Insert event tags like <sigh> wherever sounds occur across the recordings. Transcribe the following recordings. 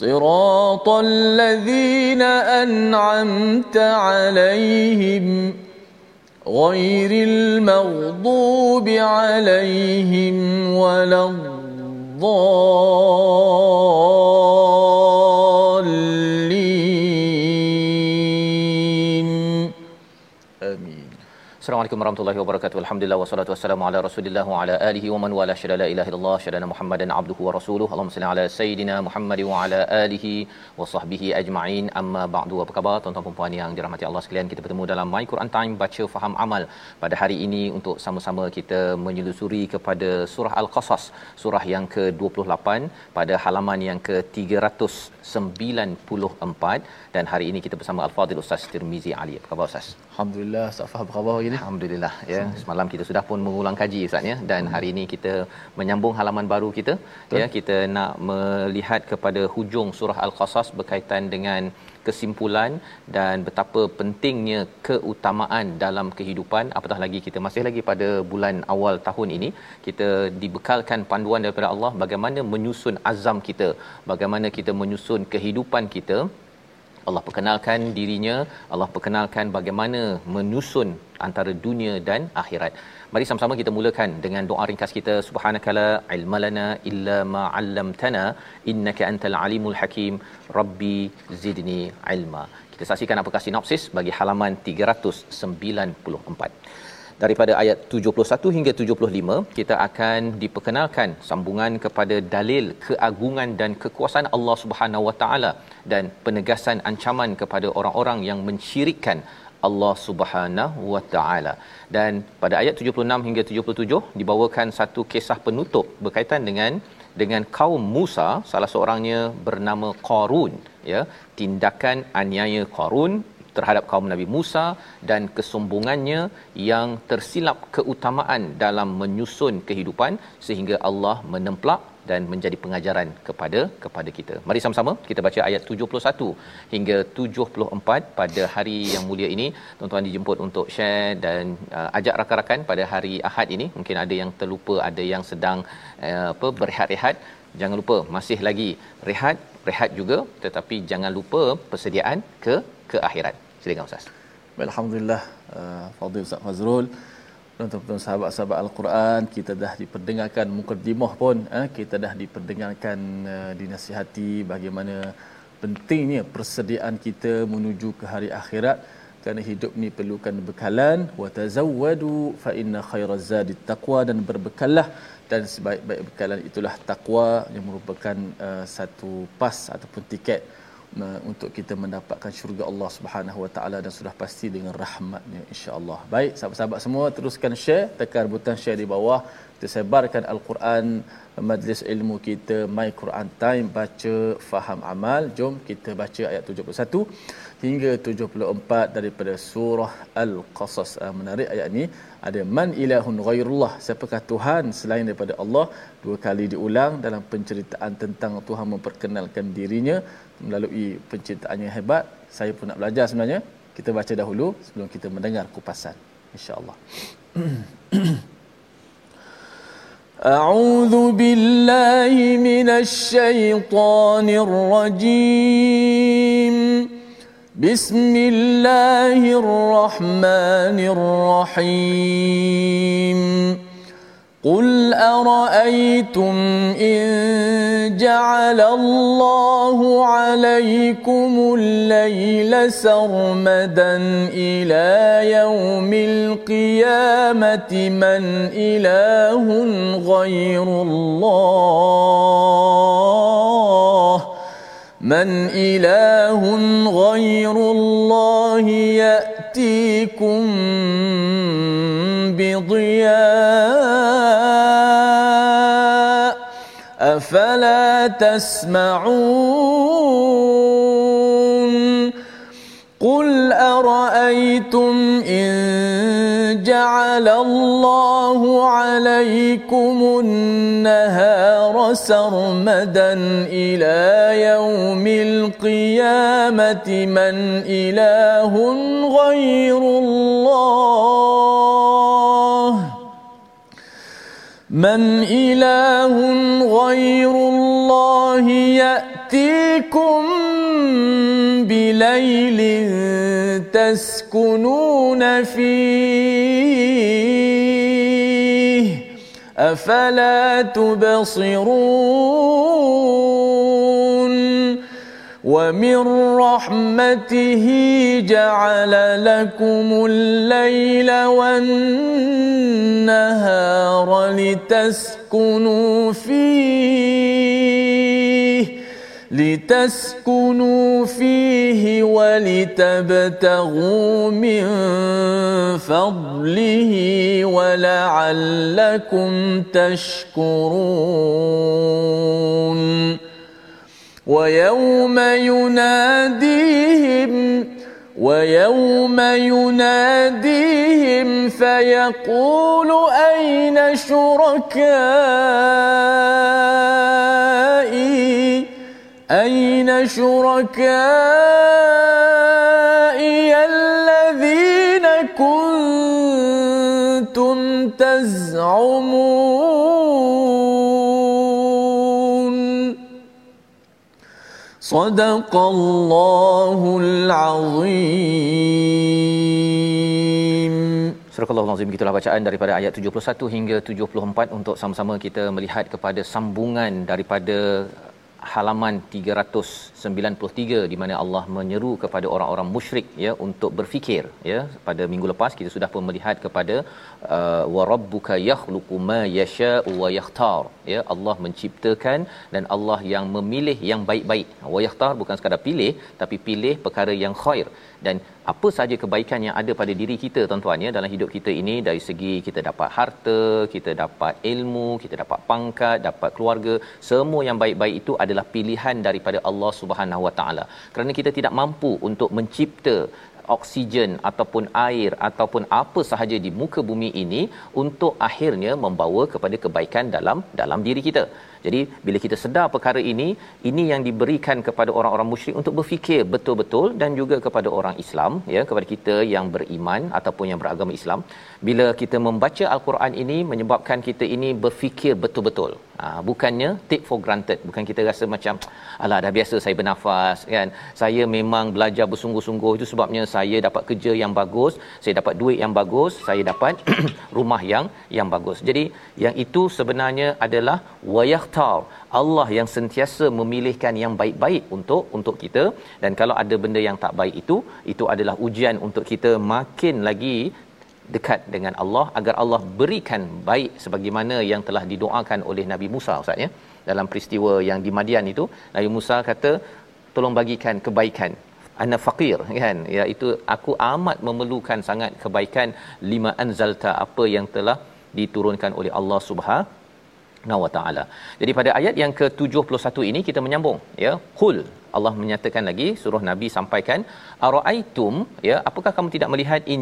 صراط الذين أنعمت عليهم غير المغضوب عليهم ولا الضالين. آمين. Assalamualaikum warahmatullahi wabarakatuh. Alhamdulillah wassalatu wassalamu ala Rasulillah wa ala alihi wa man wala syada la ilaha illallah syada Muhammadan abduhu wa rasuluhu. Allahumma salli ala sayidina Muhammad wa ala alihi wa sahbihi ajma'in. Amma ba'du. Apa khabar tuan-tuan dan puan yang dirahmati Allah sekalian? Kita bertemu dalam My Quran Time baca faham amal pada hari ini untuk sama-sama kita menyelusuri kepada surah Al-Qasas, surah yang ke-28 pada halaman yang ke-394 dan hari ini kita bersama Al-Fadhil Ustaz Tirmizi Ali. Apa khabar Ustaz? Alhamdulillah, apa khabar hari ini? Alhamdulillah ya. Semalam kita sudah pun mengulang kaji Ustaz ya dan hari ini kita menyambung halaman baru kita Betul. ya. Kita nak melihat kepada hujung surah Al-Qasas berkaitan dengan kesimpulan dan betapa pentingnya keutamaan dalam kehidupan apatah lagi kita masih lagi pada bulan awal tahun ini kita dibekalkan panduan daripada Allah bagaimana menyusun azam kita bagaimana kita menyusun kehidupan kita Allah perkenalkan dirinya, Allah perkenalkan bagaimana menyusun antara dunia dan akhirat. Mari sama-sama kita mulakan dengan doa ringkas kita subhanakala ilmalana illa ma 'allamtana innaka antal alimul hakim rabbi zidni ilma. Kita saksikan apakah sinopsis bagi halaman 394 daripada ayat 71 hingga 75 kita akan diperkenalkan sambungan kepada dalil keagungan dan kekuasaan Allah Subhanahu Wa Taala dan penegasan ancaman kepada orang-orang yang mensyirikkan Allah Subhanahu Wa Taala. Dan pada ayat 76 hingga 77 dibawakan satu kisah penutup berkaitan dengan dengan kaum Musa salah seorangnya bernama Qarun ya tindakan aniaya Qarun terhadap kaum Nabi Musa dan kesombongannya yang tersilap keutamaan dalam menyusun kehidupan sehingga Allah menemplak dan menjadi pengajaran kepada kepada kita. Mari sama-sama kita baca ayat 71 hingga 74 pada hari yang mulia ini. Tuan-tuan dijemput untuk share dan uh, ajak rakan-rakan pada hari Ahad ini. Mungkin ada yang terlupa, ada yang sedang uh, apa berehat-rehat. Jangan lupa masih lagi rehat, rehat juga tetapi jangan lupa persediaan ke ke akhirat. Silakan Ustaz. Alhamdulillah uh, Fadil Ustaz Fazrul. Tuan-tuan sahabat-sahabat Al-Quran kita dah diperdengarkan mukadimah pun eh, kita dah diperdengarkan uh, dinasihati bagaimana pentingnya persediaan kita menuju ke hari akhirat. Kerana hidup ni perlukan bekalan. Wa tazawwadu fa inna khairaz zadi taqwa dan berbekallah. Dan sebaik-baik bekalan itulah takwa yang merupakan uh, satu pas ataupun tiket untuk kita mendapatkan syurga Allah Subhanahu Wa Taala dan sudah pasti dengan rahmatnya insya-Allah. Baik, sahabat-sahabat semua teruskan share, tekan butang share di bawah. Kita sebarkan Al-Quran majlis ilmu kita My Quran Time baca faham amal. Jom kita baca ayat 71 hingga 74 daripada surah Al-Qasas. Ah, menarik ayat ini ada man ilahun ghairullah siapakah tuhan selain daripada Allah dua kali diulang dalam penceritaan tentang Tuhan memperkenalkan dirinya melalui penciptaannya hebat saya pun nak belajar sebenarnya kita baca dahulu sebelum kita mendengar kupasan insyaallah <clears throat> أعوذ بالله من الشيطان الرجيم بسم الله الرحمن الرحيم قل أرأيتم إن جعل الله عليكم الليل سرمدا إلى يوم القيامة من إله غير الله من إله غير الله يأتيكم بضياء أفلا تسمعون قل أرأيتم إن جعل الله عليكم النهار سرمدا إلى يوم القيامة من إله غير الله من إله غير الله يأتيكم بليل تسكنون فيه أفلا تبصرون ومن رحمته جعل لكم الليل والنهار لتسكنوا فيه لتسكنوا فيه ولتبتغوا من فضله ولعلكم تشكرون. ويوم يناديهم ويوم يناديهم فيقول أين شركائي أين شركائي الذين كنتم تزعمون صدق الله العظيم Surah Al-Azim gitulah bacaan daripada ayat 71 hingga 74 untuk sama-sama kita melihat kepada sambungan daripada halaman 393 di mana Allah menyeru kepada orang-orang musyrik ya untuk berfikir ya pada minggu lepas kita sudah pun melihat kepada uh, wa rabbuka yakhluqu ma yasha'u wa yakhtar ya Allah menciptakan dan Allah yang memilih yang baik-baik. Wa yakhtar bukan sekadar pilih tapi pilih perkara yang khair dan apa saja kebaikan yang ada pada diri kita tuan-tuan ya dalam hidup kita ini dari segi kita dapat harta, kita dapat ilmu, kita dapat pangkat, dapat keluarga, semua yang baik-baik itu adalah pilihan daripada Allah Subhanahu Wa Taala. Kerana kita tidak mampu untuk mencipta oksigen ataupun air ataupun apa sahaja di muka bumi ini untuk akhirnya membawa kepada kebaikan dalam dalam diri kita. Jadi bila kita sedar perkara ini, ini yang diberikan kepada orang-orang musyrik untuk berfikir betul-betul dan juga kepada orang Islam ya, kepada kita yang beriman ataupun yang beragama Islam. Bila kita membaca al-Quran ini menyebabkan kita ini berfikir betul-betul. Ha, bukannya take for granted. Bukan kita rasa macam alah dah biasa saya bernafas kan. Saya memang belajar bersungguh-sungguh itu sebabnya saya dapat kerja yang bagus, saya dapat duit yang bagus, saya dapat <clears throat> rumah yang yang bagus. Jadi yang itu sebenarnya adalah wayah yakhtar Allah yang sentiasa memilihkan yang baik-baik untuk untuk kita. Dan kalau ada benda yang tak baik itu itu adalah ujian untuk kita makin lagi dekat dengan Allah agar Allah berikan baik sebagaimana yang telah didoakan oleh Nabi Musa Ustaz ya. Dalam peristiwa yang di Madian itu Nabi Musa kata tolong bagikan kebaikan. Ana faqir kan? Iaitu aku amat memerlukan sangat kebaikan. Lima anzalta apa yang telah diturunkan oleh Allah Subhanahu Subhanahu wa taala. Jadi pada ayat yang ke-71 ini kita menyambung ya. Qul Allah menyatakan lagi suruh Nabi sampaikan araaitum ya apakah kamu tidak melihat in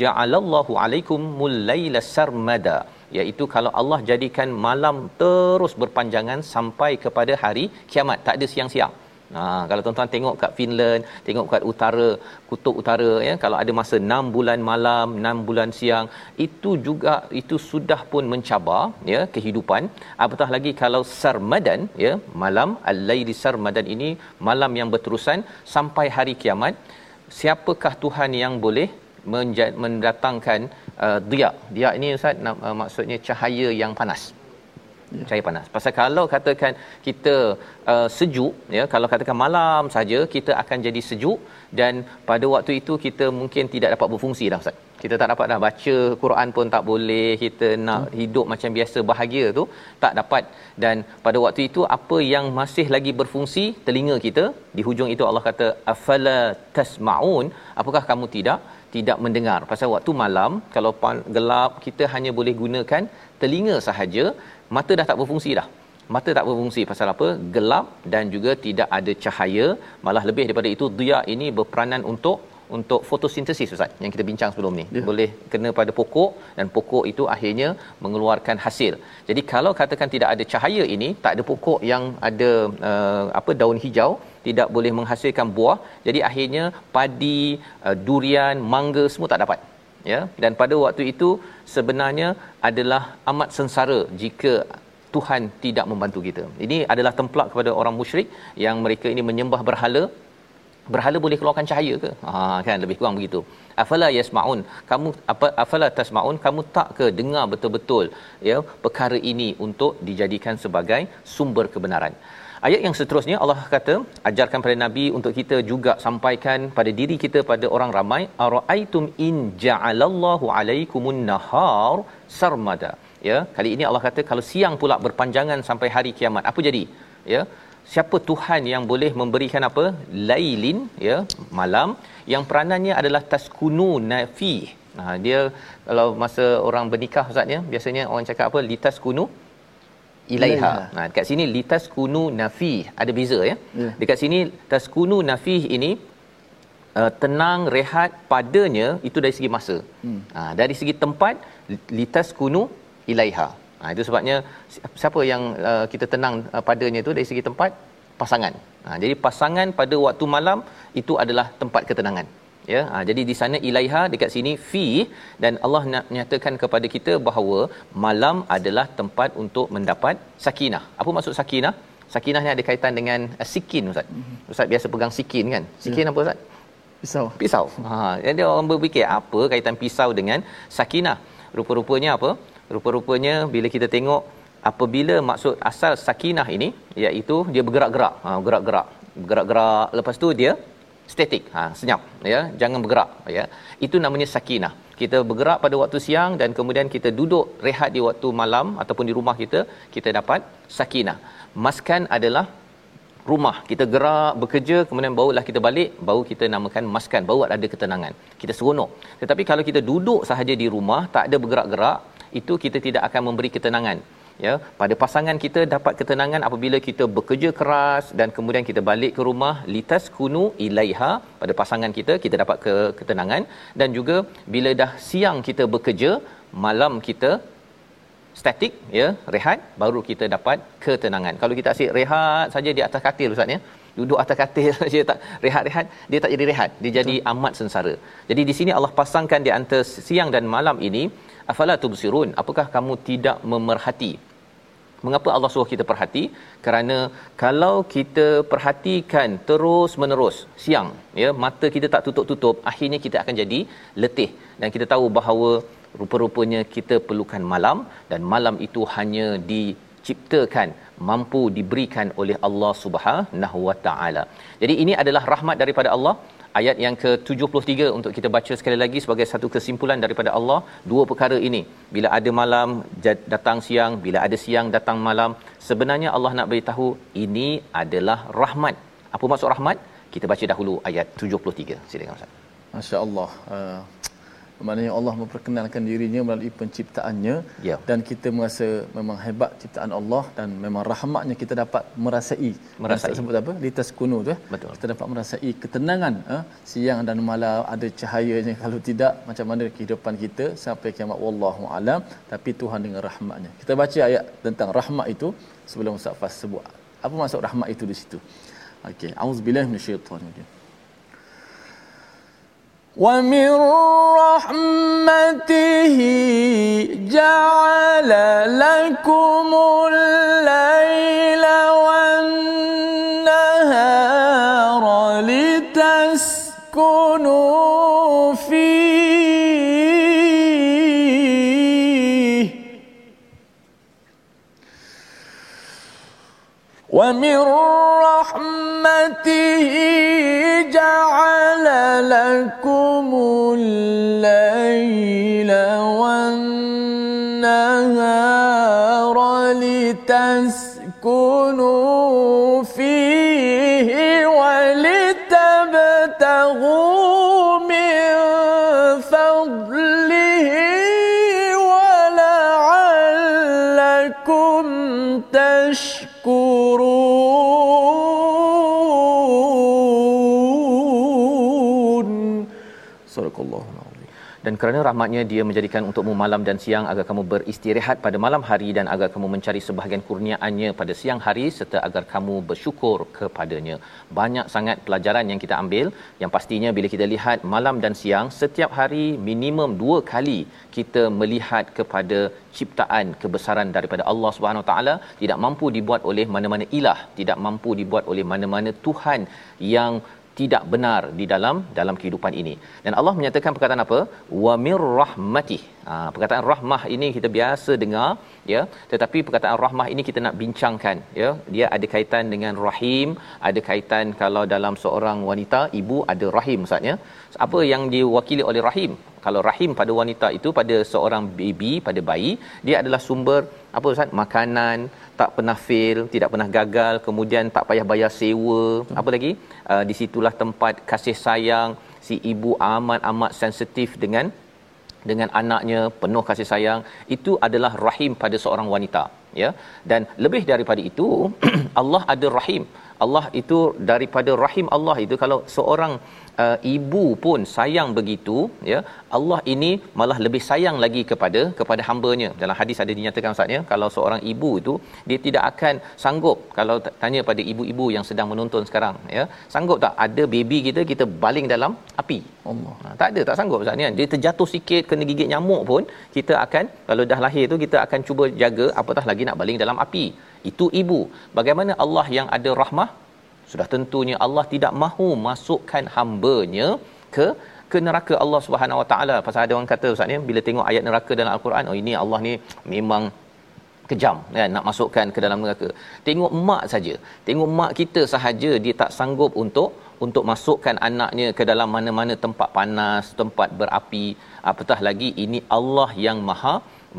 ja'alallahu alaikum mulaila sarmada iaitu kalau Allah jadikan malam terus berpanjangan sampai kepada hari kiamat tak ada siang-siang Ha, kalau tuan-tuan tengok kat Finland, tengok kat utara, kutub utara ya, kalau ada masa 6 bulan malam, 6 bulan siang, itu juga itu sudah pun mencabar ya kehidupan. Apatah lagi kalau sarmadan ya, malam al-laili sarmadan ini malam yang berterusan sampai hari kiamat. Siapakah Tuhan yang boleh mendatangkan uh, dia? Dia ini ustaz uh, maksudnya cahaya yang panas. Ya. cahaya panas. Pasal kalau katakan kita uh, sejuk ya kalau katakan malam saja kita akan jadi sejuk dan pada waktu itu kita mungkin tidak dapat berfungsi dah ustaz. Kita tak dapat dah baca Quran pun tak boleh kita nak hmm. hidup macam biasa bahagia tu tak dapat. Dan pada waktu itu apa yang masih lagi berfungsi? Telinga kita. Di hujung itu Allah kata afala tasmaun? Apakah kamu tidak? Tidak mendengar. Pasal waktu malam kalau gelap kita hanya boleh gunakan telinga sahaja mata dah tak berfungsi dah. Mata tak berfungsi pasal apa? Gelap dan juga tidak ada cahaya. Malah lebih daripada itu dia ini berperanan untuk untuk fotosintesis ustaz yang kita bincang sebelum ni. Yeah. boleh kena pada pokok dan pokok itu akhirnya mengeluarkan hasil. Jadi kalau katakan tidak ada cahaya ini tak ada pokok yang ada uh, apa daun hijau tidak boleh menghasilkan buah. Jadi akhirnya padi uh, durian mangga semua tak dapat ya dan pada waktu itu sebenarnya adalah amat sengsara jika Tuhan tidak membantu kita. Ini adalah templak kepada orang musyrik yang mereka ini menyembah berhala. Berhala boleh keluarkan cahaya ke? Ha kan lebih kurang begitu. Afala yasmaun? Kamu apa afala tasmaun? Kamu tak ke dengar betul-betul ya perkara ini untuk dijadikan sebagai sumber kebenaran. Ayat yang seterusnya Allah kata ajarkan pada nabi untuk kita juga sampaikan pada diri kita pada orang ramai araaitum in ja'alallahu alaikumun nahar sarmada. Ya kali ini Allah kata kalau siang pula berpanjangan sampai hari kiamat. Apa jadi? Ya siapa Tuhan yang boleh memberikan apa? Lailin ya malam. Yang peranannya adalah taskunu nafi ha dia kalau masa orang bernikah ustaz ya biasanya orang cakap apa? Litas kunu ilaiha. Ha dekat sini litas kunu nafi ada beza ya. Yeah. Dekat sini taskunu nafi ini uh, tenang rehat padanya itu dari segi masa. Hmm. Ha dari segi tempat litas kunu ilaiha. Ha itu sebabnya siapa yang uh, kita tenang uh, padanya itu dari segi tempat pasangan. Ha jadi pasangan pada waktu malam itu adalah tempat ketenangan ya ha, jadi di sana ilaiha dekat sini fi dan Allah nak nyatakan kepada kita bahawa malam adalah tempat untuk mendapat sakinah. Apa maksud sakinah? Sakinah ni ada kaitan dengan uh, sikin ustaz. Mm-hmm. ustaz biasa pegang sikin kan? Sikin ya. apa ustaz? Pisau. Pisau. Ha jadi orang berfikir apa kaitan pisau dengan sakinah? Rupa-rupanya apa? Rupa-rupanya bila kita tengok apabila maksud asal sakinah ini iaitu dia bergerak-gerak. Ha gerak-gerak. Bergerak-gerak lepas tu dia statik ha senyap ya. Jangan bergerak ya. Itu namanya sakinah. Kita bergerak pada waktu siang dan kemudian kita duduk rehat di waktu malam ataupun di rumah kita kita dapat sakinah. Maskan adalah rumah. Kita gerak bekerja kemudian barulah kita balik baru kita namakan maskan. Baru ada ketenangan. Kita seronok. Tetapi kalau kita duduk sahaja di rumah tak ada bergerak-gerak itu kita tidak akan memberi ketenangan ya pada pasangan kita dapat ketenangan apabila kita bekerja keras dan kemudian kita balik ke rumah litas kunu ilaiha pada pasangan kita kita dapat ke ketenangan. Dan juga bila dah siang kita bekerja malam kita statik ya rehat baru kita dapat ketenangan. Kalau kita asyik rehat saja di atas katil ustaz ya. Duduk atas katil <laughs> saja tak rehat-rehat dia tak jadi rehat. Dia jadi amat sengsara. Jadi di sini Allah pasangkan di antara siang dan malam ini afala tubsirun? Apakah kamu tidak memerhati? Mengapa Allah suruh kita perhati? Kerana kalau kita perhatikan terus menerus siang ya mata kita tak tutup-tutup akhirnya kita akan jadi letih. Dan kita tahu bahawa rupa-rupanya kita perlukan malam dan malam itu hanya diciptakan mampu diberikan oleh Allah Subhanahu Wa Taala. Jadi ini adalah rahmat daripada Allah ayat yang ke-73 untuk kita baca sekali lagi sebagai satu kesimpulan daripada Allah. Dua perkara ini. Bila ada malam datang siang. Bila ada siang datang malam. Sebenarnya Allah nak beritahu ini adalah rahmat. Apa maksud rahmat? Kita baca dahulu ayat 73 silakan ustaz. masya-Allah. Uh, maknanya Allah memperkenalkan dirinya melalui penciptaannya. Ya. dan kita merasa memang hebat ciptaan Allah dan memang rahmatnya kita dapat merasai. Merasai. Sebut apa? Litas kuno tu eh? Betul. kita dapat merasai ketenangan eh? siang dan malam ada cahayanya. <laughs> Kalau tidak macam mana kehidupan kita sampai kiamat? Wallahu alam. Tapi Tuhan dengan rahmatnya. Kita baca ayat tentang rahmat itu sebelum Ustaz Fas sebut. Apa maksud rahmat itu di situ? Okey auzubillahi minasyaitanir ومن رحمته جعل لكم الليل والنهار لتسكنوا فيه. ومن رحمته جعل لكم الذي dan kerana rahmatnya dia menjadikan untukmu malam dan siang agar kamu beristirahat pada malam hari dan agar kamu mencari sebahagian kurniaannya pada siang hari serta agar kamu bersyukur kepadanya. Banyak sangat pelajaran yang kita ambil. Yang pastinya bila kita lihat malam dan siang setiap hari minimum dua kali kita melihat kepada ciptaan kebesaran daripada Allah Subhanahu taala. Tidak mampu dibuat oleh mana-mana ilah tidak mampu dibuat oleh mana-mana tuhan yang tidak benar di dalam dalam kehidupan ini. Dan Allah menyatakan perkataan apa? Wa mir rahmatih. Ha, perkataan rahmah ini kita biasa dengar ya, tetapi perkataan rahmah ini kita nak bincangkan ya. Dia ada kaitan dengan rahim, ada kaitan kalau dalam seorang wanita ibu ada rahim maksudnya. Apa yang diwakili oleh rahim? Kalau rahim pada wanita itu pada seorang baby, pada bayi, dia adalah sumber apa Ustaz? Makanan, tak pernah fail, tidak pernah gagal, kemudian tak payah bayar sewa, apa lagi? Uh, di situlah tempat kasih sayang si ibu amat-amat sensitif dengan dengan anaknya penuh kasih sayang itu adalah rahim pada seorang wanita ya. Dan lebih daripada itu <clears throat> Allah ada rahim Allah itu daripada rahim Allah itu kalau seorang uh, ibu pun sayang begitu ya Allah ini malah lebih sayang lagi kepada kepada hamba-Nya. Dalam hadis ada dinyatakan ustaz ya kalau seorang ibu itu dia tidak akan sanggup. Kalau tanya pada ibu-ibu yang sedang menonton sekarang ya sanggup tak? Ada baby kita kita baling dalam api. Allah. Ha, tak ada tak sanggup ustaz ni kan? Dia terjatuh sikit kena gigit nyamuk pun kita akan kalau dah lahir tu kita akan cuba jaga apatah lagi nak baling dalam api itu ibu bagaimana Allah yang ada rahmah sudah tentunya Allah tidak mahu masukkan hamba-Nya ke ke neraka Allah Subhanahu Wa Taala. Pasal ada orang kata ustaz ni bila tengok ayat neraka dalam al-Quran, oh ini Allah ni memang kejam kan nak masukkan ke dalam neraka. Tengok mak saja. Tengok mak kita sahaja dia tak sanggup untuk untuk masukkan anaknya ke dalam mana-mana tempat panas, tempat berapi. Apatah lagi ini Allah yang Maha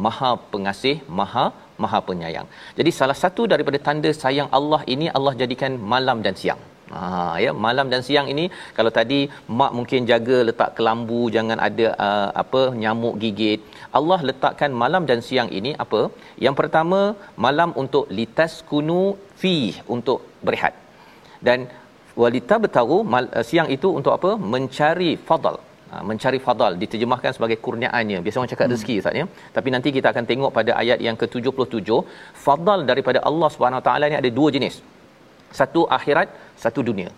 Maha Pengasih, Maha Maha Penyayang. Jadi salah satu daripada tanda sayang Allah ini Allah jadikan malam dan siang. Ha ya malam dan siang ini kalau tadi mak mungkin jaga letak kelambu jangan ada uh, apa nyamuk gigit. Allah letakkan malam dan siang ini apa? Yang pertama malam untuk litas kunu fi untuk berehat. Dan walita bertaru uh, siang itu untuk apa? Mencari fadal mencari fadal diterjemahkan sebagai kurniaannya. Biasa orang cakap rezeki ustaz ya. Tapi nanti kita akan tengok pada ayat yang ke-77 fadal daripada Allah Subhanahu taala ni ada dua jenis. Satu akhirat satu dunia.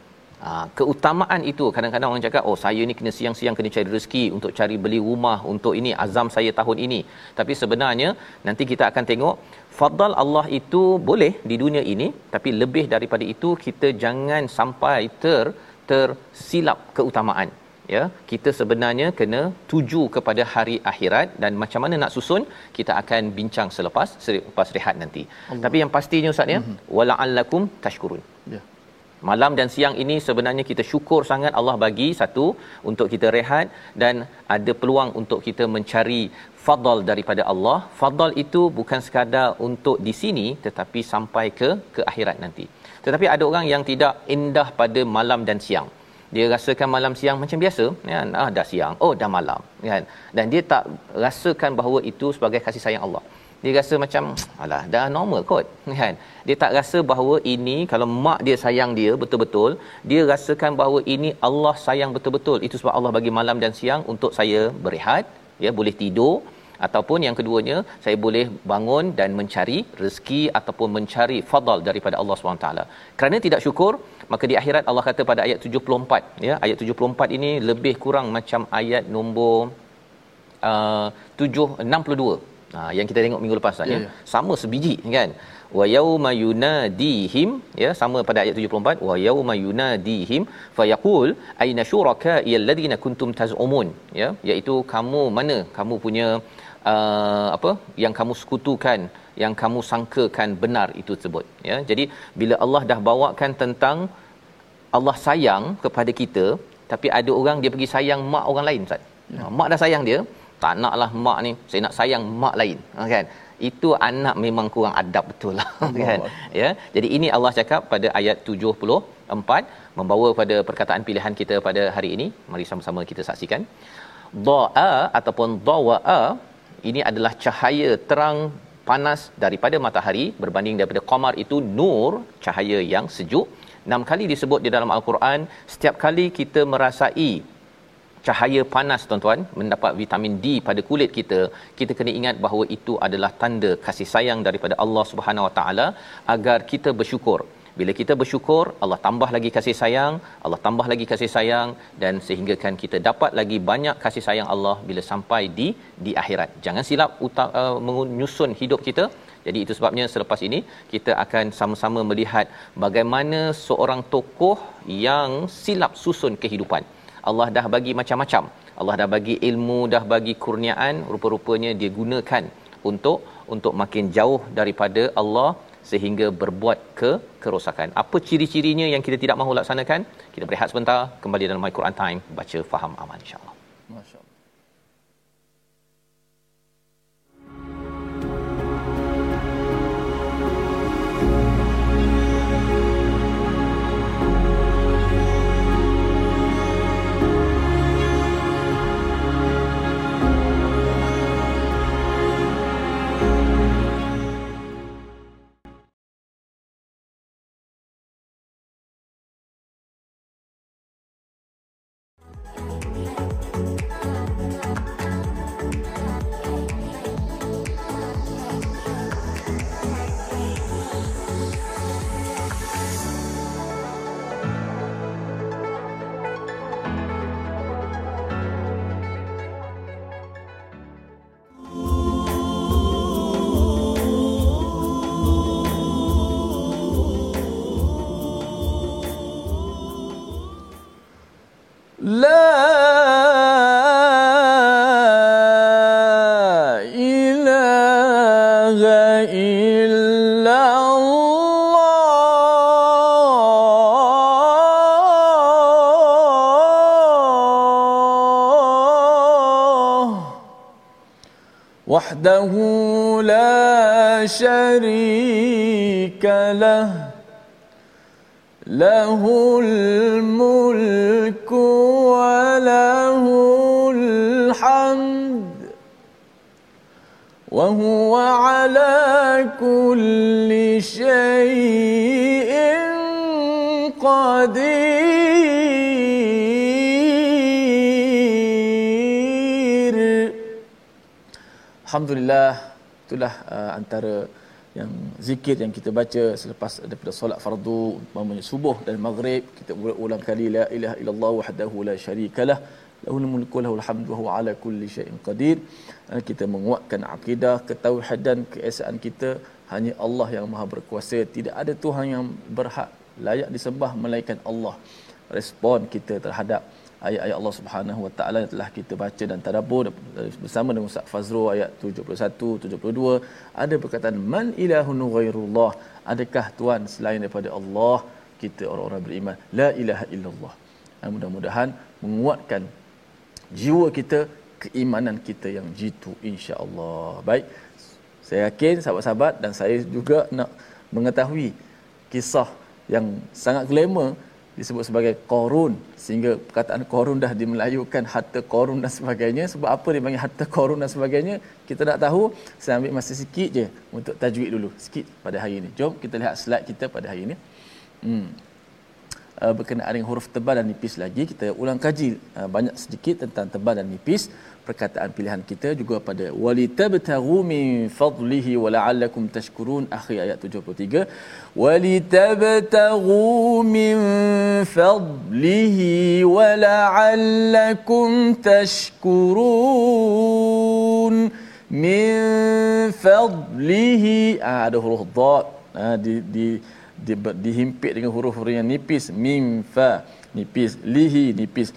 Ha, keutamaan itu kadang-kadang orang cakap oh saya ni kena siang-siang kena cari rezeki untuk cari beli rumah untuk ini azam saya tahun ini. Tapi sebenarnya nanti kita akan tengok fadal Allah itu boleh di dunia ini tapi lebih daripada itu kita jangan sampai ter tersilap keutamaan ya kita sebenarnya kena tuju kepada hari akhirat dan macam mana nak susun kita akan bincang selepas selepas rehat nanti. Allah. tapi yang pastinya ustaz ya mm-hmm. wala'allakum tashkurun. Ya. Malam dan siang ini sebenarnya kita syukur sangat Allah bagi satu untuk kita rehat dan ada peluang untuk kita mencari fadal daripada Allah. Fadal itu bukan sekadar untuk di sini tetapi sampai ke ke akhirat nanti. Tetapi ada orang yang tidak indah pada malam dan siang dia rasakan malam siang macam biasa kan? Ah dah siang. Oh dah malam kan? Dan dia tak rasakan bahawa itu sebagai kasih sayang Allah. Dia rasa macam <tsk> alah dah normal kot <laughs> kan? Dia tak rasa bahawa ini kalau mak dia sayang dia betul-betul dia rasakan bahawa ini Allah sayang betul-betul. Itu sebab Allah bagi malam dan siang untuk saya berehat ya boleh tidur. Ataupun yang keduanya saya boleh bangun dan mencari rezeki ataupun mencari fadal daripada Allah SWT kerana tidak syukur maka di akhirat Allah kata pada ayat 74 ya ayat 74 ini lebih kurang macam ayat nombor uh, 7 62 Ha, yang kita tengok minggu lepas Ustaz Ya, ya. ya. Sama sebiji kan. Wa yauma yunadihim ya sama pada ayat 74 wa yauma yunadihim fayaqul aina syuraka'i alladhina kuntum tazumun ya iaitu kamu mana kamu punya uh, apa yang kamu sekutukan yang kamu sangkakan benar itu tersebut ya jadi bila Allah dah bawakan tentang Allah sayang kepada kita tapi ada orang dia pergi sayang mak orang lain Ustaz. Ya. Mak dah sayang dia, tak naklah mak ni, saya nak sayang mak lain. Ha, kan? Itu anak memang kurang adab betul lah <laughs> kan. Ya. Jadi ini Allah cakap pada ayat 74 membawa pada perkataan pilihan kita pada hari ini. Mari sama-sama kita saksikan. Da'a ataupun dawa'a ini adalah cahaya terang panas daripada matahari berbanding daripada qamar itu nur cahaya yang sejuk. Enam kali disebut di dalam al-Quran setiap kali kita merasai cahaya panas tuan-tuan mendapat vitamin D pada kulit kita kita kena ingat bahawa itu adalah tanda kasih sayang daripada Allah Subhanahu Wa Taala agar kita bersyukur bila kita bersyukur Allah tambah lagi kasih sayang Allah tambah lagi kasih sayang dan sehinggakan kita dapat lagi banyak kasih sayang Allah bila sampai di di akhirat. Jangan silap uta- uh, menyusun hidup kita. Jadi itu sebabnya selepas ini kita akan sama-sama melihat bagaimana seorang tokoh yang silap susun kehidupan. Allah dah bagi macam-macam. Allah dah bagi ilmu, dah bagi kurniaan, rupa-rupanya dia gunakan untuk untuk makin jauh daripada Allah sehingga berbuat ke kerosakan. Apa ciri-cirinya yang kita tidak mahu laksanakan? Kita berehat sebentar, kembali dalam My Quran Time, baca faham aman insya-Allah. Masya-Allah. وحده لا شريك له. له الملك وله الحمد. وهو على كل شيء قدير. Alhamdulillah itulah uh, antara yang zikir yang kita baca selepas daripada solat fardu umpamanya subuh dan maghrib kita ulang kali la ilaha illallah wahdahu la syarikalah lahul mulku lahul hamdu wa ala kulli syai'in qadir. Uh, kita menguatkan akidah ketauhidan keesaan kita hanya Allah yang maha berkuasa. Tidak ada tuhan yang berhak layak disembah melainkan Allah. Respon kita terhadap ayat-ayat Allah Subhanahu Wa Taala yang telah kita baca dan tadabbur bersama dengan Ustaz Fazrul ayat 71 72 ada perkataan man ilahun ghairullah? Adakah tuan selain daripada Allah? Kita orang-orang beriman la ilaha illallah. Dan mudah-mudahan menguatkan jiwa kita keimanan kita yang jitu insya-Allah. Baik. Saya yakin sahabat-sahabat dan saya juga nak mengetahui kisah yang sangat glamour disebut sebagai korun sehingga perkataan korun dah dimelayukan harta korun dan sebagainya. Sebab apa dia panggil harta korun dan sebagainya? Kita nak tahu saya ambil masa sikit je untuk tajwid dulu sikit pada hari ini. Jom kita lihat slide kita pada hari ini. Hmm uh, berkenaan dengan huruf tebal dan nipis lagi kita ulang kaji uh, banyak sedikit tentang tebal dan nipis. Perkataan pilihan kita juga pada walitabtaghu min fadlihi wa la'allakum tashkurun akhir ayat 73 walitabtaghu min fadlihi wa la'allakum tashkurun min fadlihi. Ah, ada huruf dot ah, di di di, dihimpit dengan huruf-huruf yang nipis. Mim fa nipis. Lihi nipis.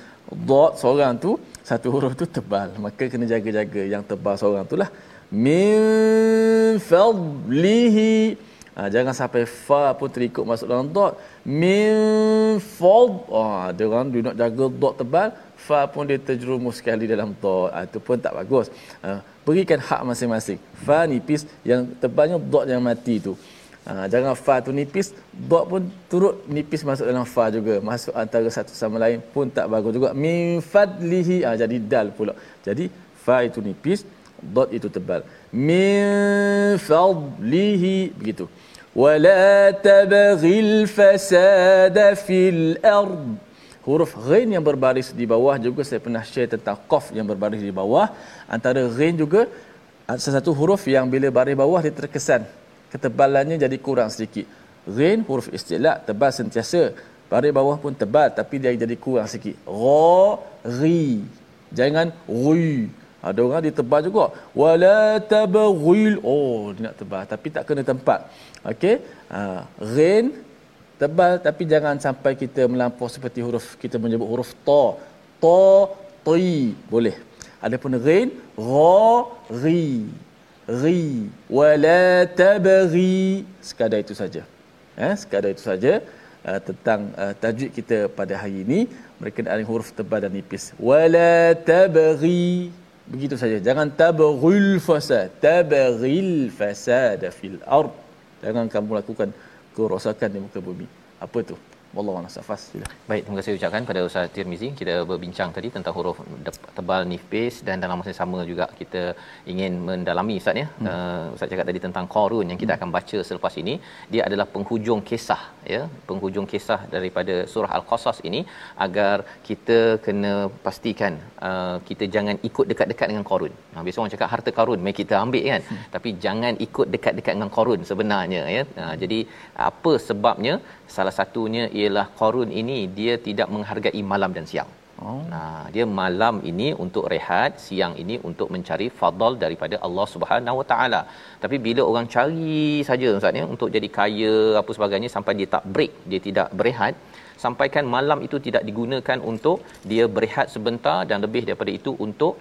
Dot seorang tu satu huruf tu tebal. Maka kena jaga-jaga yang tebal seorang tu lah. Min fadlihi ha, jangan sampai fa pun terikut masuk dalam dot. Min fad ah ha, dia orang dia nak jaga dot tebal fa pun dia terjerumus sekali dalam dot. Ha, itu pun tak bagus. Ha, berikan hak masing-masing. Fa nipis yang tebalnya dot yang mati tu Ha, jangan fa tu nipis, dot pun turut nipis masuk dalam fa juga. Masuk antara satu sama lain pun tak bagus juga. Min fadlihi, ha, jadi dal pula. Jadi fa itu nipis, dot itu tebal. Min fadlihi, begitu. Wala tabaghil fasada fil ard. Huruf ghain yang berbaris di bawah juga saya pernah share tentang qaf yang berbaris di bawah. Antara ghain juga satu huruf yang bila baris bawah dia terkesan ketebalannya jadi kurang sedikit. Ghain huruf istilah tebal sentiasa. Baris bawah pun tebal tapi dia jadi kurang sikit. Ra ri. Jangan ri. Ada orang dia tebal juga. Wala tabghil. Oh, dia nak tebal tapi tak kena tempat. Okey. Ha, ghain tebal tapi jangan sampai kita melampau seperti huruf kita menyebut huruf ta. Ta ti boleh. Adapun ghain ra ri ri wala tabghi sekadar itu saja. Eh sekadar itu saja uh, tentang uh, tajwid kita pada hari ini. Berkenaan huruf tebal dan nipis. Wala tabghi begitu saja. Jangan tabghil fasad. Tabghil fasad fil ard. Jangan kamu lakukan kerosakan di muka bumi. Apa tu Wallahu a'lam safas. Baik, terima kasih ucapkan pada Ustaz Tirmizi. Kita berbincang tadi tentang huruf tebal nifis dan dalam masa yang sama juga kita ingin mendalami Ustaz ya. Hmm. Uh, Ustaz cakap tadi tentang Qarun yang kita hmm. akan baca selepas ini. Dia adalah penghujung kisah ya, penghujung kisah daripada surah Al-Qasas ini agar kita kena pastikan uh, kita jangan ikut dekat-dekat dengan Qarun. Nah, biasa orang cakap harta Qarun mai kita ambil kan. Hmm. Tapi jangan ikut dekat-dekat dengan Qarun sebenarnya ya. Uh, jadi apa sebabnya? Salah satunya ialah Qarun ini dia tidak menghargai malam dan siang. Oh. Nah, dia malam ini untuk rehat, siang ini untuk mencari fadal daripada Allah Subhanahu Wa Taala. Tapi bila orang cari saja ustaz ya untuk jadi kaya apa sebagainya sampai dia tak break, dia tidak berehat, sampaikan malam itu tidak digunakan untuk dia berehat sebentar dan lebih daripada itu untuk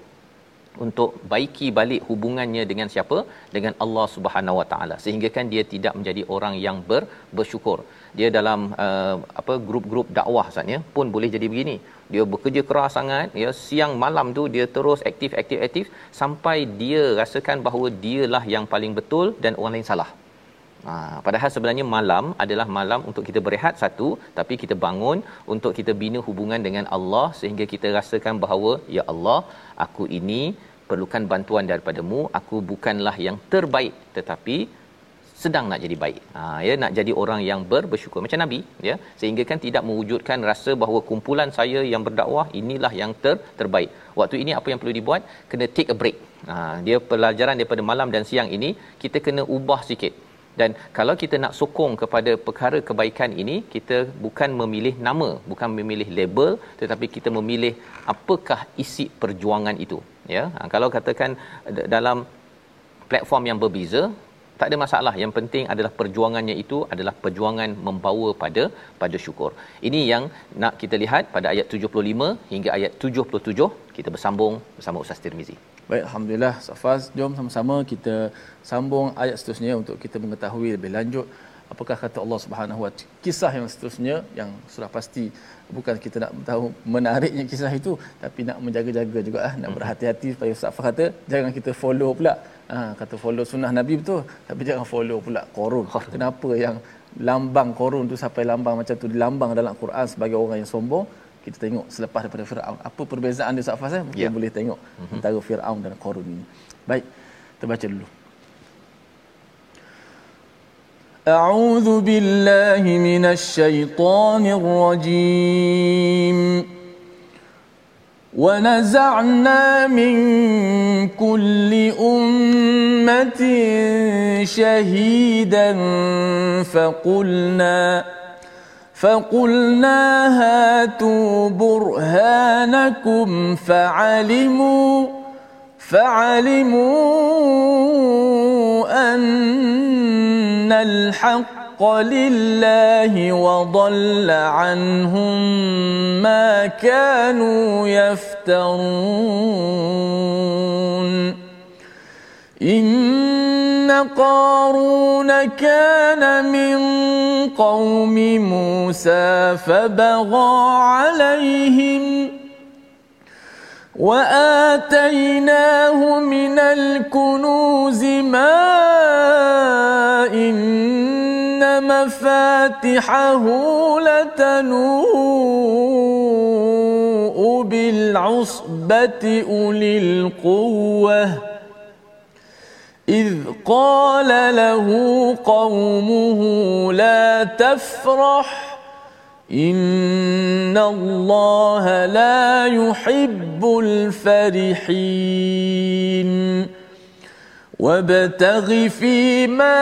untuk baiki balik hubungannya dengan siapa? Dengan Allah Subhanahu Wa Taala. Sehingga kan dia tidak menjadi orang yang ber, bersyukur. Dia dalam uh, apa grup-grup dakwah saatnya pun boleh jadi begini. Dia bekerja keras sangat ya siang malam tu dia terus aktif aktif aktif sampai dia rasakan bahawa dialah yang paling betul dan orang lain salah. Ha, padahal sebenarnya malam adalah malam untuk kita berehat satu tapi kita bangun untuk kita bina hubungan dengan Allah sehingga kita rasakan bahawa ya Allah aku ini perlukan bantuan daripadamu aku bukanlah yang terbaik tetapi sedang nak jadi baik. Ha ya nak jadi orang yang ber, bersyukur macam nabi ya sehingga kan tidak mewujudkan rasa bahawa kumpulan saya yang berdakwah inilah yang ter, terbaik. Waktu ini apa yang perlu dibuat? Kena take a break. Ha dia pelajaran daripada malam dan siang ini kita kena ubah sikit. Dan kalau kita nak sokong kepada perkara kebaikan ini, kita bukan memilih nama, bukan memilih label, tetapi kita memilih apakah isi perjuangan itu. Ya, ha, kalau katakan dalam platform yang berbeza, tak ada masalah. Yang penting adalah perjuangannya itu adalah perjuangan membawa pada pada syukur. Ini yang nak kita lihat pada ayat 75 hingga ayat 77 kita bersambung bersama Ustaz Tirmizi baik alhamdulillah Safaz jom sama-sama kita sambung ayat seterusnya untuk kita mengetahui lebih lanjut apakah kata Allah Subhanahu wa kisah yang seterusnya yang sudah pasti. Bukan kita nak tahu menariknya kisah itu tapi nak menjaga-jaga juga ah nak berhati-hati supaya Ustaz kata jangan kita follow pula. Ha, kata follow sunnah Nabi betul. Tapi jangan follow pula korun. Kenapa yang lambang korun tu sampai lambang macam tu dilambang dalam Quran sebagai orang yang sombong kita tengok selepas daripada Firaun apa perbezaan dia Safas eh mungkin yeah. boleh tengok mm-hmm. antara Firaun dan Qarun ini baik kita baca dulu A'udzu billahi minasy syaithanir rajim ونزعنا من كل أمة شهيدا فقلنا فقلنا هاتوا برهانكم فعلموا فعلموا الحق لله وضل عنهم ما كانوا يفترون. إن قارون كان من قوم موسى فبغى عليهم وآتيناه من الكنوز ما إن مفاتحه لتنوء بالعصبة أولي القوة إذ قال له قومه لا تفرح إن الله لا يحب الفرحين وابتغ فيما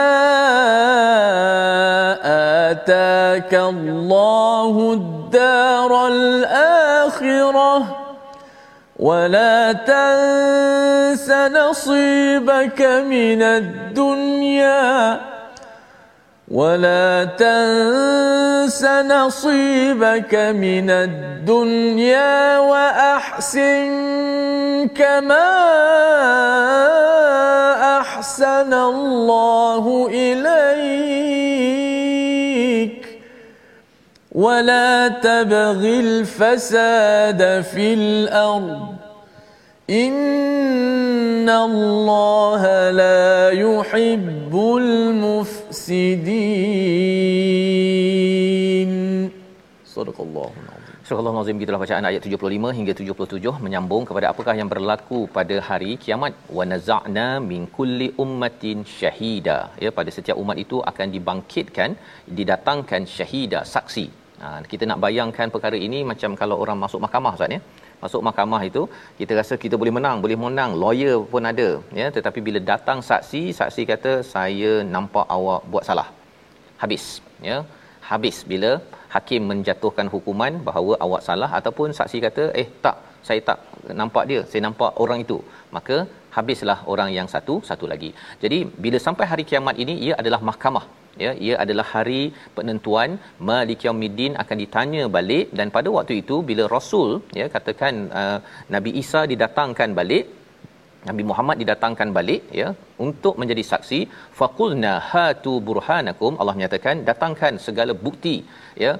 آتاك الله الدار الآخرة ولا تنس نصيبك من الدنيا ولا تنس نصيبك من الدنيا وأحسن كما أحسن الله إليك. ولا تبغ الفساد في الارض ان الله لا يحب المفسدين صدق الله Surah Al-Nazim gitulah bacaan ayat 75 hingga 77 menyambung kepada apakah yang berlaku pada hari kiamat wa naza'na min kulli ummatin syahida ya pada setiap umat itu akan dibangkitkan didatangkan syahida saksi ha, kita nak bayangkan perkara ini macam kalau orang masuk mahkamah Ustaz ya. Masuk mahkamah itu kita rasa kita boleh menang boleh menang lawyer pun ada ya. Tetapi bila datang saksi saksi kata saya nampak awak buat salah. Habis ya. Habis bila hakim menjatuhkan hukuman bahawa awak salah ataupun saksi kata eh tak saya tak nampak dia saya nampak orang itu. Maka habislah orang yang satu satu lagi. Jadi bila sampai hari kiamat ini ia adalah mahkamah ya ia adalah hari penentuan malik yaumiddin akan ditanya balik dan pada waktu itu bila rasul ya katakan uh, nabi Isa didatangkan balik Nabi Muhammad didatangkan balik ya untuk menjadi saksi faqulna hatu burhanakum Allah menyatakan datangkan segala bukti ya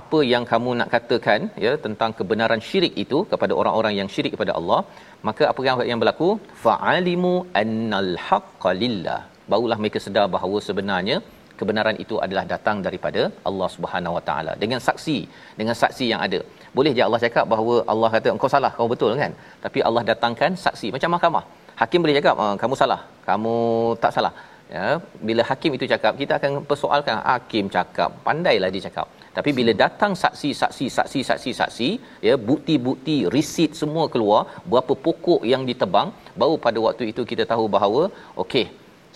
apa yang kamu nak katakan ya tentang kebenaran syirik itu kepada orang-orang yang syirik kepada Allah maka apa yang yang berlaku? Fa'alimu annal haqqo lillah. Barulah mereka sedar bahawa sebenarnya kebenaran itu adalah datang daripada Allah Subhanahu Wa Taala. Dengan saksi dengan saksi yang ada. Boleh je Allah cakap bahawa Allah kata engkau salah kau betul kan? Tapi Allah datangkan saksi macam mahkamah. Hakim boleh cakap ah, kamu salah kamu tak salah. Ya bila hakim itu cakap kita akan persoalkan hakim cakap pandailah dia cakap. Tapi bila datang saksi saksi saksi saksi saksi ya bukti-bukti risit semua keluar berapa pokok yang ditebang baru pada waktu itu kita tahu bahawa okey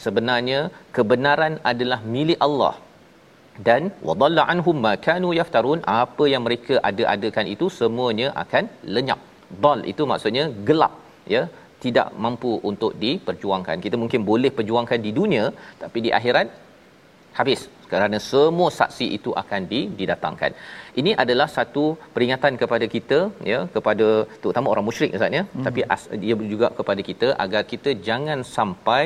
sebenarnya kebenaran adalah milik Allah. Dan wadalla anhum ma kanu yaftarun apa yang mereka ada-adakan itu semuanya akan lenyap. Dal itu maksudnya gelap ya. Tidak mampu untuk diperjuangkan. Kita mungkin boleh perjuangkan di dunia tapi di akhirat habis. Kerana semua saksi itu akan didatangkan. Ini adalah satu peringatan kepada kita ya kepada terutama orang musyrik ustaz ya. Hmm. tapi as, dia juga kepada kita agar kita jangan sampai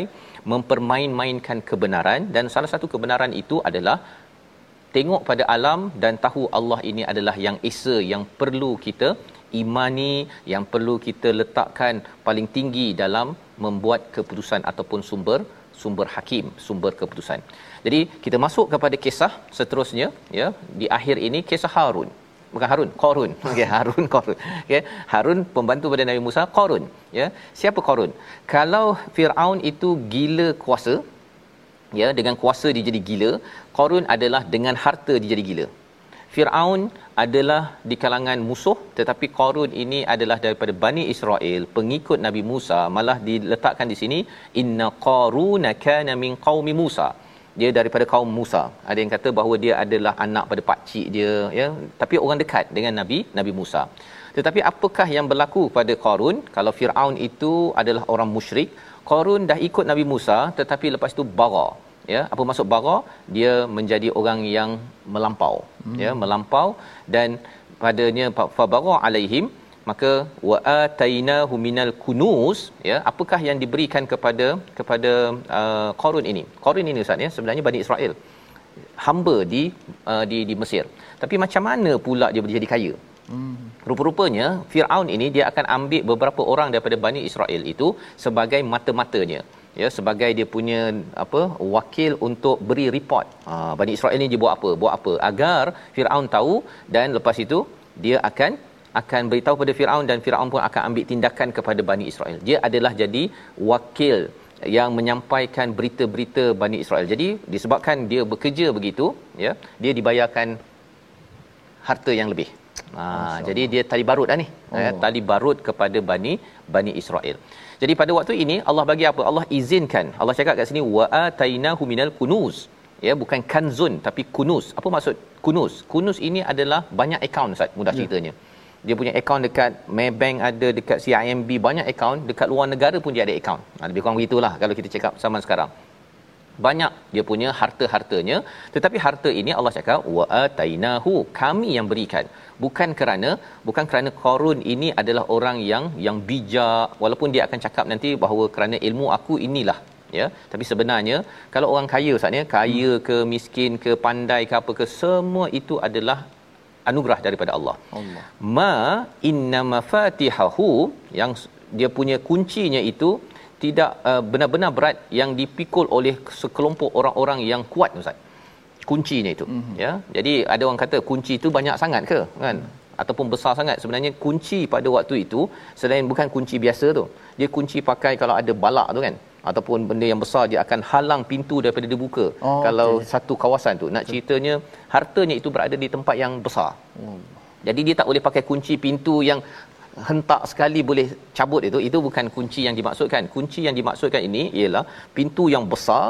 mempermain-mainkan kebenaran dan salah satu kebenaran itu adalah tengok pada alam dan tahu Allah ini adalah yang esa yang perlu kita imani yang perlu kita letakkan paling tinggi dalam membuat keputusan ataupun sumber sumber hakim sumber keputusan. Jadi kita masuk kepada kisah seterusnya ya di akhir ini kisah Harun. Bukan Harun, Qarun. <laughs> Okey, Harun Qarun. Okey, Harun pembantu pada Nabi Musa, Qarun, ya. Siapa Qarun? Kalau Firaun itu gila kuasa, ya, dengan kuasa dia jadi gila, Qarun adalah dengan harta dia jadi gila. Firaun adalah di kalangan musuh tetapi Qarun ini adalah daripada Bani Israel pengikut Nabi Musa malah diletakkan di sini inna qaruna kana min qaumi Musa dia daripada kaum Musa. Ada yang kata bahawa dia adalah anak pada pak cik dia ya. Tapi orang dekat dengan Nabi Nabi Musa. Tetapi apakah yang berlaku pada Qarun? Kalau Firaun itu adalah orang musyrik Qarun dah ikut Nabi Musa tetapi lepas tu bara ya. Apa maksud bara? Dia menjadi orang yang melampau hmm. ya melampau. Dan padanya fabara alaihim maka wa atainahu minal kunuz ya apakah yang diberikan kepada kepada uh, Qarun ini? Qarun ini ustaz ya sebenarnya Bani Israel. Hamba di uh, di di Mesir. Tapi macam mana pula dia jadi kaya? Hmm. rupa-rupanya Firaun ini dia akan ambil beberapa orang daripada Bani Israel itu sebagai mata-matanya. Ya sebagai dia punya apa wakil untuk beri report. Ha, Bani Israel ni dia buat apa? Buat apa? Agar Firaun tahu dan lepas itu dia akan akan beritahu pada Firaun dan Firaun pun akan ambil tindakan kepada Bani Israel. Dia adalah jadi wakil yang menyampaikan berita-berita Bani Israel. Jadi disebabkan dia bekerja begitu, ya, dia dibayarkan harta yang lebih. Ha, jadi dia tali barut dah ni. Ya, oh. Ya, tali barut kepada Bani Bani Israel. Jadi pada waktu ini Allah bagi apa? Allah izinkan. Allah cakap kat sini wa atainahu minal kunuz. Ya, bukan kanzun tapi kunuz. Apa maksud kunuz? Kunuz ini adalah banyak akaun Ustaz, mudah ya. ceritanya. Dia punya akaun dekat Maybank ada dekat CIMB banyak akaun dekat luar negara pun dia ada akaun ha, lebih kurang begitulah kalau kita cakap zaman sekarang. Banyak dia punya harta-hartanya. Tetapi harta ini Allah cakap wa atainahu kami yang berikan. Bukan kerana bukan kerana Qarun ini adalah orang yang yang bijak. Walaupun dia akan cakap nanti bahawa kerana ilmu aku inilah ya. Tapi sebenarnya kalau orang kaya ustaz ya kaya ke miskin ke pandai ke apa ke semua itu adalah anugerah daripada Allah. Allah. Ma inna mafatihahu yang dia punya kuncinya itu tidak uh, benar-benar berat yang dipikul oleh sekelompok orang-orang yang kuat Ustaz. Kuncinya itu mm-hmm. ya. Jadi ada orang kata kunci itu banyak sangat ke kan? Mm. Ataupun besar sangat sebenarnya kunci pada waktu itu selain bukan kunci biasa tu. Dia kunci pakai kalau ada balak tu kan ataupun benda yang besar dia akan halang pintu daripada dibuka. Oh, kalau okay. satu kawasan tu nak ceritanya hartanya itu berada di tempat yang besar. Hmm. jadi dia tak boleh pakai kunci pintu yang hentak sekali boleh cabut itu. Itu bukan kunci yang dimaksudkan. Kunci yang dimaksudkan ini ialah pintu yang besar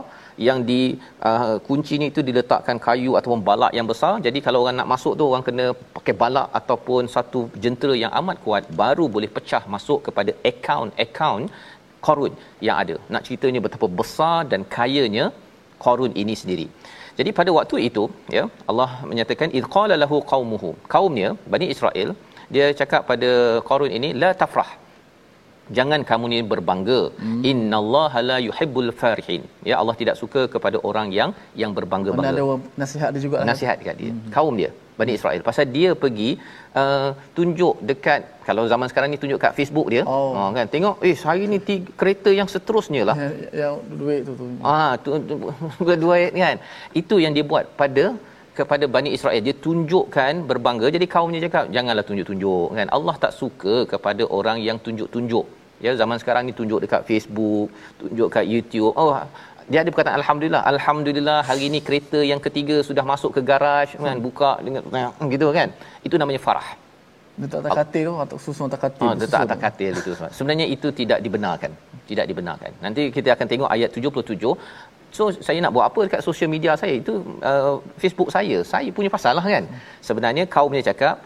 yang di uh, kuncinya itu diletakkan kayu ataupun balak yang besar. Jadi kalau orang nak masuk tu orang kena pakai balak ataupun satu jentera yang amat kuat baru boleh pecah masuk kepada account. Account Qarun yang ada. Nak ceritanya betapa besar dan kayanya Qarun ini sendiri. Jadi pada waktu itu, ya, Allah menyatakan id qala lahu qaumuhu. Kaumnya Bani Israel, dia cakap pada Qarun ini la tafrah. Jangan kamu ni berbangga. Hmm. Innallaha la yuhibbul farihin. Ya Allah tidak suka kepada orang yang yang berbangga-bangga. Ada nasihat dia juga. Nasihat dekat dia. Hmm. Kaum dia. Bani Israel pasal dia pergi uh, tunjuk dekat kalau zaman sekarang ni tunjuk kat Facebook dia oh. uh, kan tengok eh hari ni tiga, kereta yang seterusnya lah yang, yang duit tu tu ah tu, tu, <laughs> tu duit kan itu yang dia buat pada kepada Bani Israel. Dia tunjukkan berbangga. Jadi kaumnya cakap janganlah tunjuk-tunjuk. Kan? Allah tak suka kepada orang yang tunjuk-tunjuk. Ya zaman sekarang ni tunjuk dekat Facebook tunjuk kat YouTube. Oh dia ada perkataan alhamdulillah. Alhamdulillah hari ini kereta yang ketiga sudah masuk ke garaj. Hmm. kan? Buka dengan gitu kan? Itu namanya farah. Letak atas katil tu atau susun atas katil. Ah letak atas katil itu. Sebenarnya itu tidak dibenarkan. Tidak dibenarkan. Nanti kita akan tengok ayat 77 so saya nak buat apa dekat social media saya? Itu uh, Facebook saya. Saya punya pasal lah kan? Sebenarnya kaumnya cakap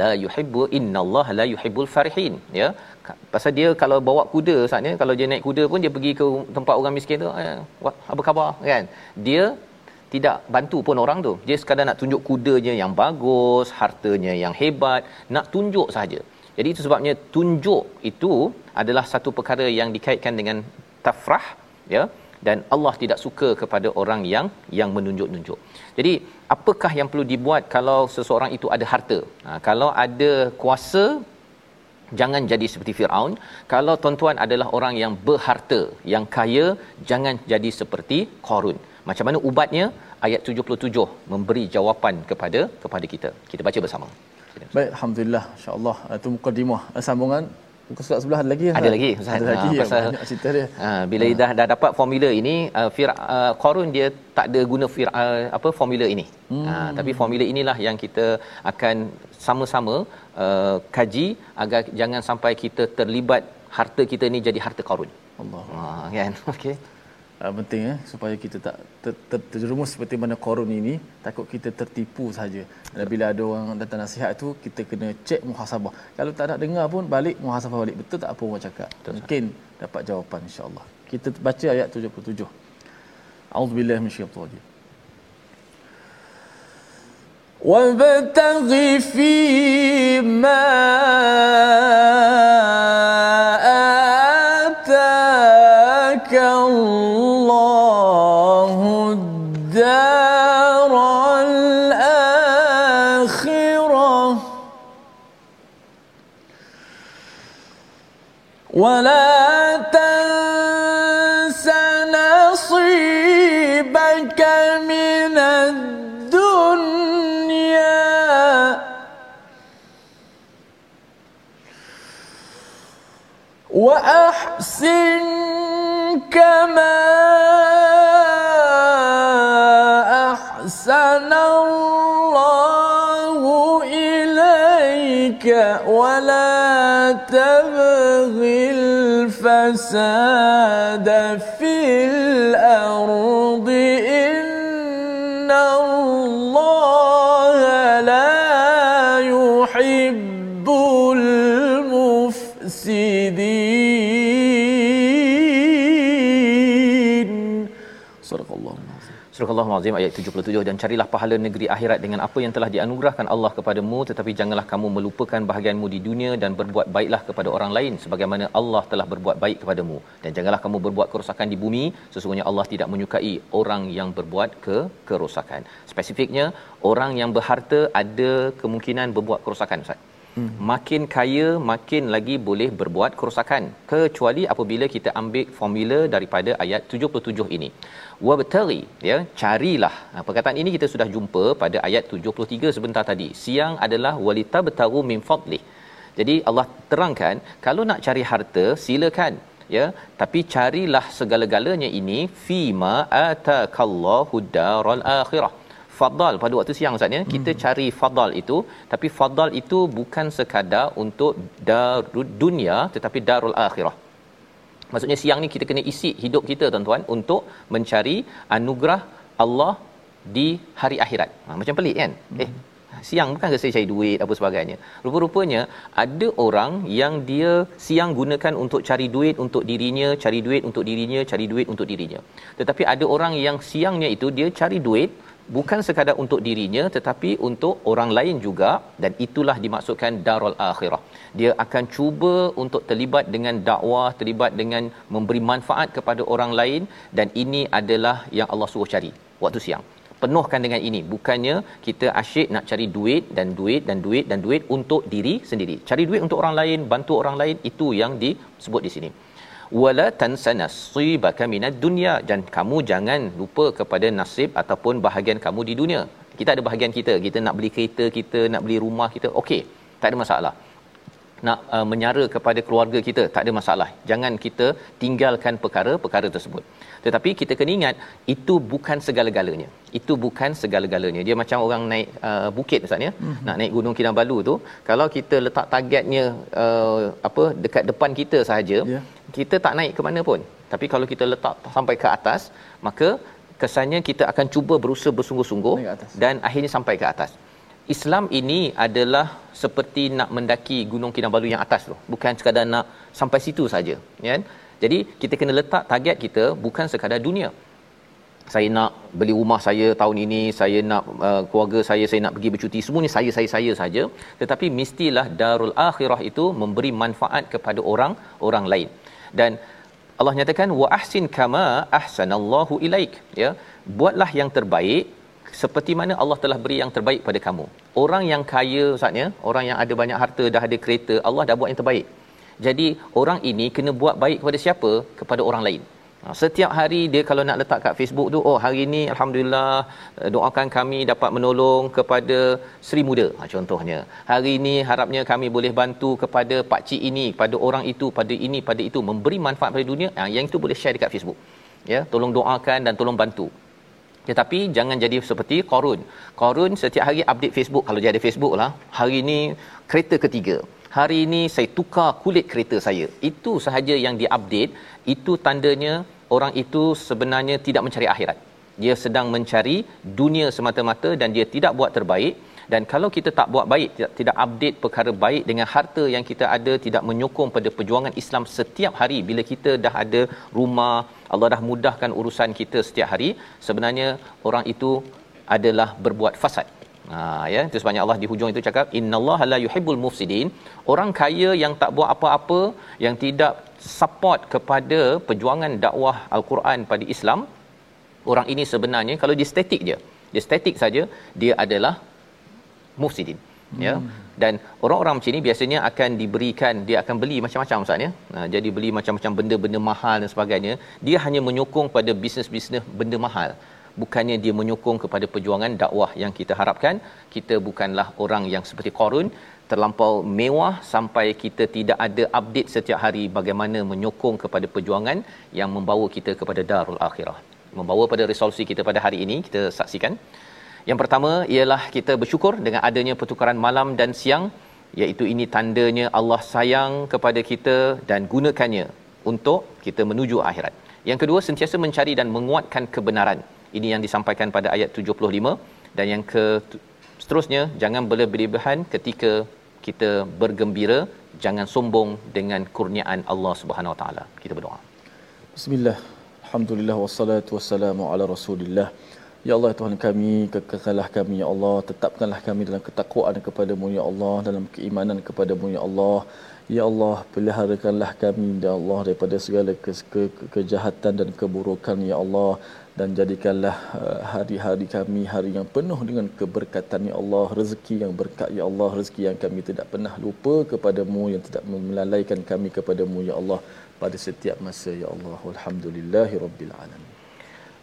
la yuhibbu innallaha la yuhibbul farihin. Ya? Pasal dia kalau bawa kuda saatnya kalau dia naik kuda pun dia pergi ke tempat orang miskin tu eh, apa khabar? Kan? Dia tidak bantu pun orang tu. Dia sekadar nak tunjuk kudanya yang bagus hartanya yang hebat nak tunjuk saja jadi itu sebabnya tunjuk itu adalah satu perkara yang dikaitkan dengan tafrah ya dan Allah tidak suka kepada orang yang yang menunjuk-nunjuk. Jadi, apakah yang perlu dibuat kalau seseorang itu ada harta? Ha, kalau ada kuasa, jangan jadi seperti Firaun. Kalau tuan-tuan adalah orang yang berharta, yang kaya, jangan jadi seperti Qarun. Macam mana ubatnya? Ayat 77 memberi jawapan kepada kepada kita. Kita baca bersama. Baik, alhamdulillah. Insya-Allah itu mukadimah sambungan Muka surat sebelah ada lagi Ada lagi Ustaz. Ada lagi ha, pasal, banyak cerita dia. Ha, bila ha. dah dah dapat formula ini uh, Fir uh, Qarun dia tak ada guna fir, uh, apa formula ini. Hmm. Ha, tapi formula inilah yang kita akan sama-sama uh, kaji agar jangan sampai kita terlibat harta kita ni jadi harta Qarun. Allah. Ha, kan? <laughs> Okey uh, penting eh supaya kita tak ter, ter, terjerumus seperti mana korun ini takut kita tertipu saja dan bila ada orang datang nasihat tu kita kena cek muhasabah kalau tak nak dengar pun balik muhasabah balik betul tak apa orang cakap betul, mungkin sah. dapat jawapan insyaallah kita baca ayat 77 A'udzubillahi minasyaitonir rajim. وابتغ فيما وأحسن كما أحسن الله إليك ولا تبغ الفساد في الأرض Al-Azim ayat 77 dan carilah pahala negeri akhirat dengan apa yang telah dianugerahkan Allah kepadamu tetapi janganlah kamu melupakan bahagianmu di dunia dan berbuat baiklah kepada orang lain sebagaimana Allah telah berbuat baik kepadamu. Dan janganlah kamu berbuat kerosakan di bumi sesungguhnya Allah tidak menyukai orang yang berbuat ke kerosakan. Spesifiknya orang yang berharta ada kemungkinan berbuat kerosakan ustaz Hmm. Makin kaya makin lagi boleh berbuat kerosakan kecuali apabila kita ambil formula daripada ayat 77 ini. Wabtaghi ya carilah. Ha, perkataan ini kita sudah jumpa pada ayat 73 sebentar tadi. Siang adalah walitabtagu min fadli. Jadi Allah terangkan kalau nak cari harta silakan ya tapi carilah segala-galanya ini fima atakallahu daral akhirah fadal. Pada waktu siang ustaz ya hmm. kita cari fadal itu. Tapi fadal itu bukan sekadar untuk darud dunia tetapi darul akhirah. Maksudnya siang ni kita kena isi hidup kita tuan-tuan untuk mencari anugerah Allah di hari akhirat. Ha, macam pelik kan? Hmm. eh siang bukan ke saya cari duit apa sebagainya. Rupa-rupanya ada orang yang dia siang gunakan untuk cari duit untuk dirinya cari duit untuk dirinya cari duit untuk dirinya. Tetapi ada orang yang siangnya itu dia cari duit bukan sekadar untuk dirinya tetapi untuk orang lain juga. Dan itulah dimaksudkan darul akhirah. Dia akan cuba untuk terlibat dengan dakwah terlibat dengan memberi manfaat kepada orang lain. Dan ini adalah yang Allah suruh cari waktu siang. Penuhkan dengan ini. Bukannya kita asyik nak cari duit dan duit dan duit dan duit untuk diri sendiri. Cari duit untuk orang lain bantu orang lain itu yang disebut di sini wala tansa nasibaka minad dunya. Dan kamu jangan lupa kepada nasib ataupun bahagian kamu di dunia. Kita ada bahagian kita. Kita nak beli kereta kita nak beli rumah kita. Okey tak ada masalah nak uh, menyara kepada keluarga kita tak ada masalah. Jangan kita tinggalkan perkara-perkara tersebut. Tetapi kita kena ingat itu bukan segala-galanya. Itu bukan segala-galanya. Dia macam orang naik uh, bukit ustaz ya mm-hmm. nak naik gunung kinabalu tu kalau kita letak targetnya uh, apa dekat depan kita sahaja yeah. kita tak naik ke mana pun. Tapi kalau kita letak sampai ke atas maka kesannya kita akan cuba berusaha bersungguh-sungguh dan akhirnya sampai ke atas Islam ini adalah seperti nak mendaki Gunung Kinabalu yang atas tu. Bukan sekadar nak sampai situ saja, ya. Jadi kita kena letak target kita bukan sekadar dunia. Saya nak beli rumah saya tahun ini, saya nak uh, keluarga saya saya nak pergi bercuti, semuanya saya saya saya saja. Tetapi mestilah darul akhirah itu memberi manfaat kepada orang orang lain. Dan Allah nyatakan wa ahsin kama ahsanallahu ilaik, ya. Buatlah yang terbaik seperti mana Allah telah beri yang terbaik pada kamu. Orang yang kaya ustaznya, orang yang ada banyak harta, dah ada kereta, Allah dah buat yang terbaik. Jadi orang ini kena buat baik kepada siapa? Kepada orang lain. Ha, setiap hari dia kalau nak letak kat Facebook tu, oh hari ini alhamdulillah eh, doakan kami dapat menolong kepada Sri Muda ha, contohnya. Hari ini harapnya kami boleh bantu kepada pak cik ini, pada orang itu, pada ini, pada itu memberi manfaat pada dunia. Ha, yang itu boleh share dekat Facebook. Ya, tolong doakan dan tolong bantu. Tetapi jangan jadi seperti Korun. Korun setiap hari update Facebook kalau dia ada Facebook lah. Hari ini kereta ketiga. Hari ini saya tukar kulit kereta saya. Itu sahaja yang diupdate. Itu tandanya orang itu sebenarnya tidak mencari akhirat. Dia sedang mencari dunia semata-mata dan dia tidak buat terbaik dan kalau kita tak buat baik tidak, tidak update perkara baik dengan harta yang kita ada tidak menyokong pada perjuangan Islam setiap hari bila kita dah ada rumah Allah dah mudahkan urusan kita setiap hari sebenarnya orang itu adalah berbuat fasad. Ha ya itu sebabnya Allah di hujung itu cakap innallaha la yuhibbul mufsidin. Orang kaya yang tak buat apa-apa yang tidak support kepada perjuangan dakwah al-Quran pada Islam orang ini sebenarnya kalau dia statik je dia statik saja dia adalah mufsidin ya. Hmm. dan orang-orang macam ni biasanya akan diberikan dia akan beli macam-macam ustaz ya. Ha, jadi beli macam-macam benda-benda mahal dan sebagainya. Dia hanya menyokong pada bisnes-bisnes benda mahal. Bukannya dia menyokong kepada perjuangan dakwah yang kita harapkan. Kita bukanlah orang yang seperti Qarun terlampau mewah sampai kita tidak ada update setiap hari bagaimana menyokong kepada perjuangan yang membawa kita kepada darul akhirah. Membawa pada resolusi kita pada hari ini kita saksikan yang pertama ialah kita bersyukur dengan adanya pertukaran malam dan siang iaitu ini tandanya Allah sayang kepada kita dan gunakannya untuk kita menuju akhirat. Yang kedua sentiasa mencari dan menguatkan kebenaran. Ini yang disampaikan pada ayat 75 dan yang ke seterusnya jangan berlebihan ketika kita bergembira, jangan sombong dengan kurniaan Allah Subhanahu Wa Taala. Kita berdoa. Bismillah. Alhamdulillah wassalatu wassalamu ala Rasulillah. Ya Allah Tuhan kami, kekallah kami ya Allah, tetapkanlah kami dalam ketakwaan kepadamu ya Allah, dalam keimanan kepadamu ya Allah. Ya Allah, peliharakanlah kami ya Allah daripada segala ke- ke- kejahatan dan keburukan ya Allah dan jadikanlah uh, hari-hari kami hari yang penuh dengan keberkatan ya Allah, rezeki yang berkat ya Allah, rezeki yang kami tidak pernah lupa kepadamu yang tidak melalaikan kami kepadamu ya Allah pada setiap masa ya Allah. Alhamdulillahirabbil alamin.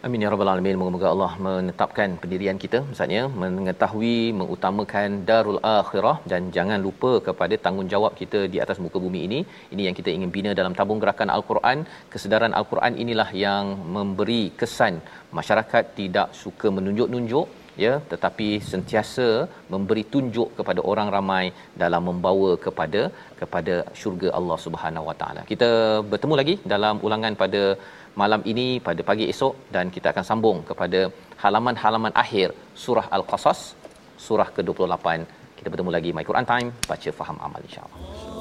Amin ya rabbal alamin. Moga-moga Allah menetapkan pendirian kita misalnya mengetahui mengutamakan darul akhirah dan jangan lupa kepada tanggungjawab kita di atas muka bumi ini. Ini yang kita ingin bina dalam tabung gerakan al-Quran. Kesedaran al-Quran inilah yang memberi kesan masyarakat tidak suka menunjuk-nunjuk ya tetapi sentiasa memberi tunjuk kepada orang ramai dalam membawa kepada kepada syurga Allah Subhanahu Wa Taala. Kita bertemu lagi dalam ulangan pada malam ini pada pagi esok dan kita akan sambung kepada halaman-halaman akhir surah Al-Qasas surah ke-28. Kita bertemu lagi My Quran Time baca faham amal insya-Allah.